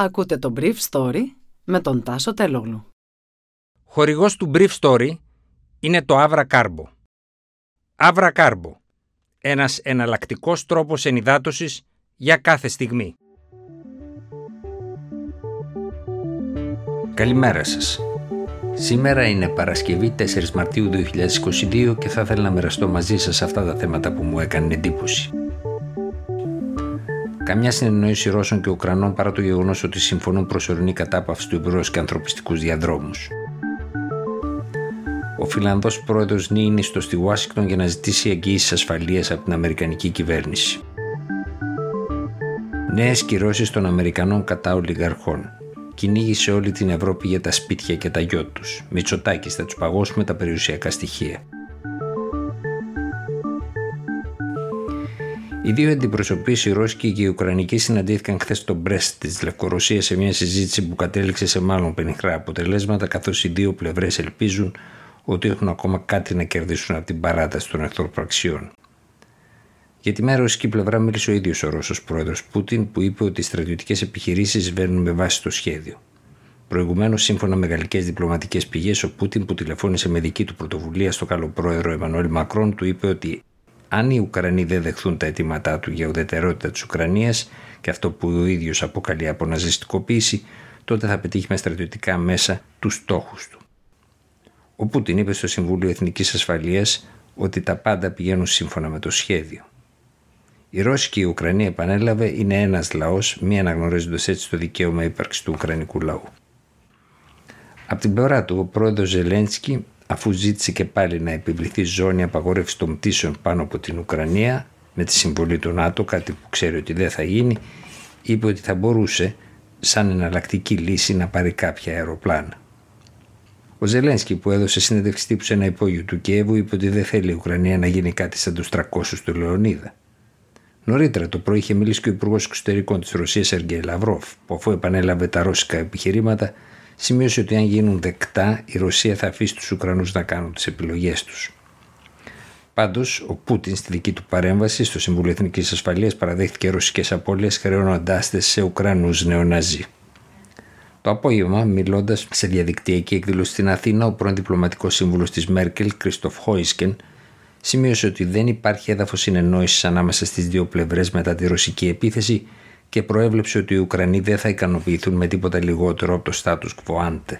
Ακούτε το Brief Story με τον Τάσο Τελόγλου. Χορηγός του Brief Story είναι το Avra Carbo. Avra Carbo. Ένας εναλλακτικός τρόπος ενυδάτωσης για κάθε στιγμή. Καλημέρα σας. Σήμερα είναι Παρασκευή 4 Μαρτίου 2022 και θα ήθελα να μοιραστώ μαζί σας αυτά τα θέματα που μου έκανε εντύπωση. Καμιά συνεννόηση Ρώσων και Ουκρανών παρά το γεγονός ότι συμφωνούν προσωρινή κατάπαυση του εμπειρό και ανθρωπιστικούς διαδρόμους. Ο Φιλανδός πρόεδρος Νίνη στο στη Ουάσιγκτον για να ζητήσει εγγύηση ασφαλείας από την Αμερικανική κυβέρνηση. Νέες κυρώσεις των Αμερικανών κατά ολιγαρχών. Κυνήγη σε όλη την Ευρώπη για τα σπίτια και τα γιο τους. Μητσοτάκης θα τους παγώσουμε τα περιουσιακά στοιχεία. Οι δύο αντιπροσωπείς, η Ρώσικη και η Ουκρανική, συναντήθηκαν χθες στο Μπρέστ της Λευκορωσίας σε μια συζήτηση που κατέληξε σε μάλλον πενιχρά αποτελέσματα, καθώς οι δύο πλευρές ελπίζουν ότι έχουν ακόμα κάτι να κερδίσουν από την παράταση των εχθροπραξιών. Για τη μέρα ρωσική πλευρά μίλησε ο ίδιος ο Ρώσος πρόεδρος Πούτιν, που είπε ότι οι στρατιωτικές επιχειρήσεις βαίνουν με βάση το σχέδιο. Προηγουμένως, σύμφωνα με γαλλικές διπλωματικές πηγές, ο Πούτιν, που τηλεφώνησε με δική του πρωτοβουλία στο καλό πρόεδρο Εμμανουέλ Μακρόν, του είπε ότι αν οι Ουκρανοί δεν δεχθούν τα αιτήματά του για ουδετερότητα της Ουκρανίας και αυτό που ο ίδιος αποκαλεί αποναζιστικοποίηση, τότε θα πετύχει με στρατιωτικά μέσα τους στόχους του. Ο Πούτιν είπε στο Συμβούλιο Εθνικής Ασφαλείας ότι τα πάντα πηγαίνουν σύμφωνα με το σχέδιο. Η Ρώση και η Ουκρανία, επανέλαβε, είναι ένας λαός, μη αναγνωρίζοντας έτσι το δικαίωμα ύπαρξης του Ουκρανικού λαού. Από την πλευρά του, ο πρόεδρος Ζελένσκι αφού ζήτησε και πάλι να επιβληθεί ζώνη απαγόρευσης των πτήσεων πάνω από την Ουκρανία με τη συμβολή του ΝΑΤΟ, κάτι που ξέρει ότι δεν θα γίνει, είπε ότι θα μπορούσε σαν εναλλακτική λύση να πάρει κάποια αεροπλάνα. Ο Ζελένσκι που έδωσε συνέντευξη τύπου σε ένα υπόγειο του Κιέβου είπε ότι δεν θέλει η Ουκρανία να γίνει κάτι σαν τους 300 του Λεωνίδα. Νωρίτερα το πρωί είχε μιλήσει και ο Υπουργός Εξωτερικών της Ρωσίας Σεργέη Λαυρόφ, που αφού επανέλαβε τα ρώσικα επιχειρήματα, σημείωσε ότι αν γίνουν δεκτά η Ρωσία θα αφήσει τους Ουκρανούς να κάνουν τις επιλογές τους. Πάντως, ο Πούτιν στη δική του παρέμβαση στο Συμβούλιο Εθνικής Ασφαλείας παραδέχτηκε ρωσικές απώλειες χρεώνοντά τε σε Ουκρανούς νεοναζί. Το απόγευμα, μιλώντας σε διαδικτυακή εκδήλωση στην Αθήνα, ο πρώην διπλωματικός σύμβουλος της Μέρκελ, Κριστοφ Χόισκεν, σημείωσε ότι δεν υπάρχει έδαφος συνεννόησης ανάμεσα στις δύο πλευρές μετά τη ρωσική επίθεση και προέβλεψε ότι οι Ουκρανοί δεν θα ικανοποιηθούν με τίποτα λιγότερο από το status quo ante.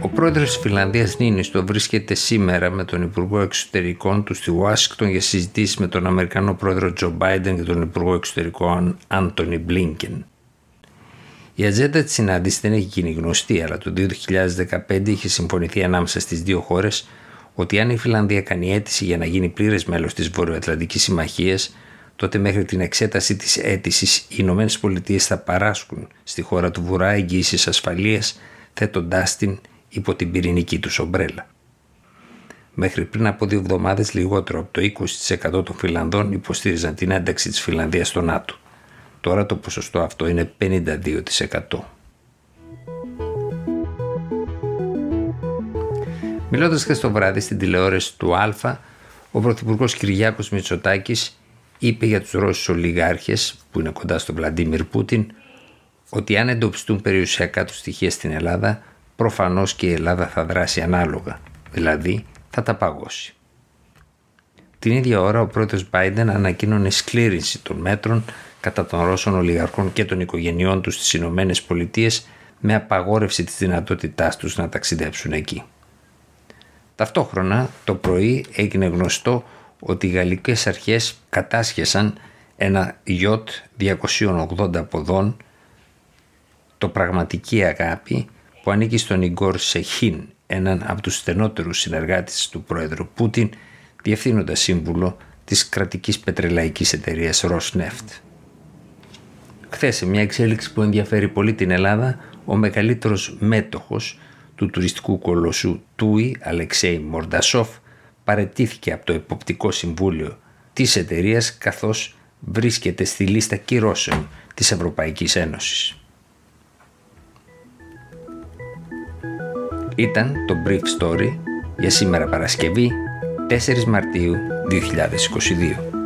Ο πρόεδρος της Φιλανδίας Νίνιστο βρίσκεται σήμερα με τον Υπουργό Εξωτερικών του στη Ουάσιγκτον για συζητήσεις με τον Αμερικανό πρόεδρο Τζο Μπάιντεν και τον Υπουργό Εξωτερικών Άντωνι Μπλίνκεν. Η ατζέντα της συνάντησης δεν έχει γίνει γνωστή, αλλά το 2015 είχε συμφωνηθεί ανάμεσα στις δύο χώρες ότι αν η Φιλανδία κάνει αίτηση για να γίνει πλήρες μέλος της Βορειοατλαντικής Συμμαχίας, τότε μέχρι την εξέταση της αίτησης οι Ηνωμένες Πολιτείες θα παράσκουν στη χώρα του Βορρά εγγύησης ασφαλείας, θέτοντάς την υπό την πυρηνική τους ομπρέλα. Μέχρι πριν από δύο εβδομάδες, λιγότερο από το 20% των Φιλανδών υποστήριζαν την ένταξη της Φιλανδίας στο ΝΑΤΟ. Τώρα το ποσοστό αυτό είναι 52%. Μιλώντας χθες το βράδυ στην τηλεόραση του Α, ο Πρωθυπουργός Κυριάκος Μητσοτάκης είπε για τους Ρώσους ολιγάρχες που είναι κοντά στον Βλαντίμιρ Πούτιν ότι αν εντοπιστούν περιουσιακά τους στοιχεία στην Ελλάδα, προφανώς και η Ελλάδα θα δράσει ανάλογα, δηλαδή θα τα παγώσει. Την ίδια ώρα ο πρόεδρος Biden ανακοίνωνε σκλήρινση των μέτρων κατά των Ρώσων ολιγαρχών και των οικογενειών τους στις Ηνωμένες Πολιτείες με απαγόρευση της δυνατότητάς τους να ταξιδέψουν εκεί. Ταυτόχρονα το πρωί έγινε γνωστό ότι οι γαλλικές αρχές κατάσχεσαν ένα γιότ 280 ποδών το πραγματική αγάπη που ανήκει στον Ιγκόρ Σεχίν, έναν από τους στενότερους συνεργάτες του πρόεδρου Πούτιν, διευθύνοντας σύμβουλο της κρατικής πετρελαϊκής εταιρείας Rosneft. Χθες σε μια εξέλιξη που ενδιαφέρει πολύ την Ελλάδα, ο μεγαλύτερος μέτοχος του τουριστικού κολοσσού Τούι, Αλεξέη Μορντασόφ, παρετήθηκε από το Εποπτικό Συμβούλιο της εταιρείας καθώς βρίσκεται στη λίστα κυρώσεων της Ευρωπαϊκής Ένωσης. Ήταν το Brief Story για σήμερα Παρασκευή 4 Μαρτίου 2022.